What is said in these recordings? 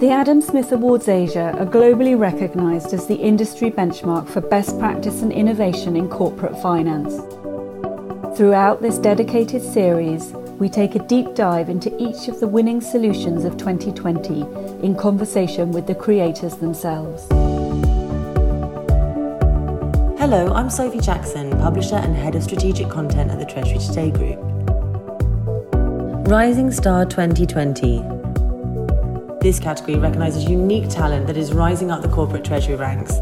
The Adam Smith Awards Asia are globally recognised as the industry benchmark for best practice and innovation in corporate finance. Throughout this dedicated series, we take a deep dive into each of the winning solutions of 2020 in conversation with the creators themselves. Hello, I'm Sophie Jackson, publisher and head of strategic content at the Treasury Today Group. Rising Star 2020 this category recognises unique talent that is rising up the corporate treasury ranks.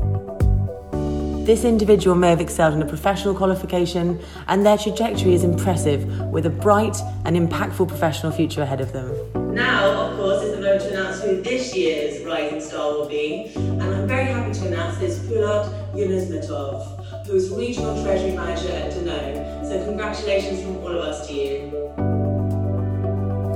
This individual may have excelled in a professional qualification, and their trajectory is impressive with a bright and impactful professional future ahead of them. Now, of course, is the moment to announce who this year's Rising Star will be, and I'm very happy to announce this Poulad Yunusmatov, who is Regional Treasury Manager at Danone. So, congratulations from all of us to you.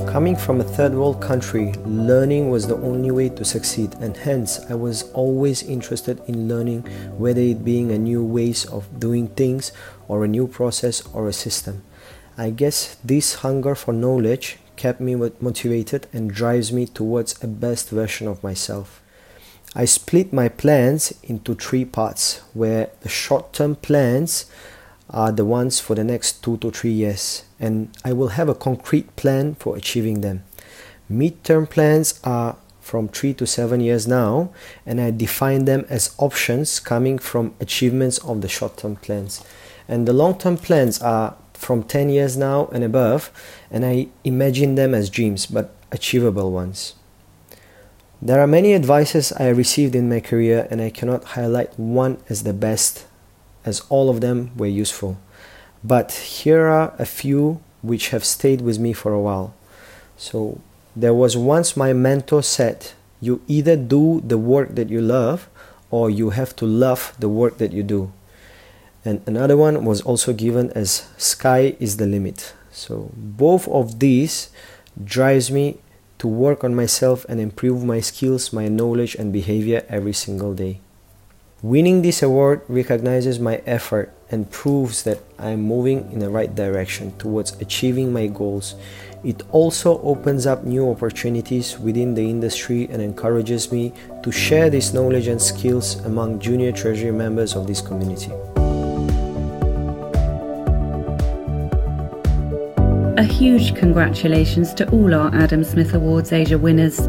Coming from a third world country, learning was the only way to succeed, and hence I was always interested in learning, whether it being a new ways of doing things or a new process or a system. I guess this hunger for knowledge kept me motivated and drives me towards a best version of myself. I split my plans into three parts where the short term plans are the ones for the next two to three years, and I will have a concrete plan for achieving them. Mid-term plans are from three to seven years now, and I define them as options coming from achievements of the short term plans. And the long term plans are from 10 years now and above, and I imagine them as dreams but achievable ones. There are many advices I received in my career, and I cannot highlight one as the best as all of them were useful. But here are a few which have stayed with me for a while. So, there was once my mentor said, You either do the work that you love or you have to love the work that you do. And another one was also given as sky is the limit. So both of these drives me to work on myself and improve my skills, my knowledge and behavior every single day. Winning this award recognizes my effort and proves that I am moving in the right direction towards achieving my goals. It also opens up new opportunities within the industry and encourages me to share this knowledge and skills among junior treasury members of this community. A huge congratulations to all our Adam Smith Awards Asia winners.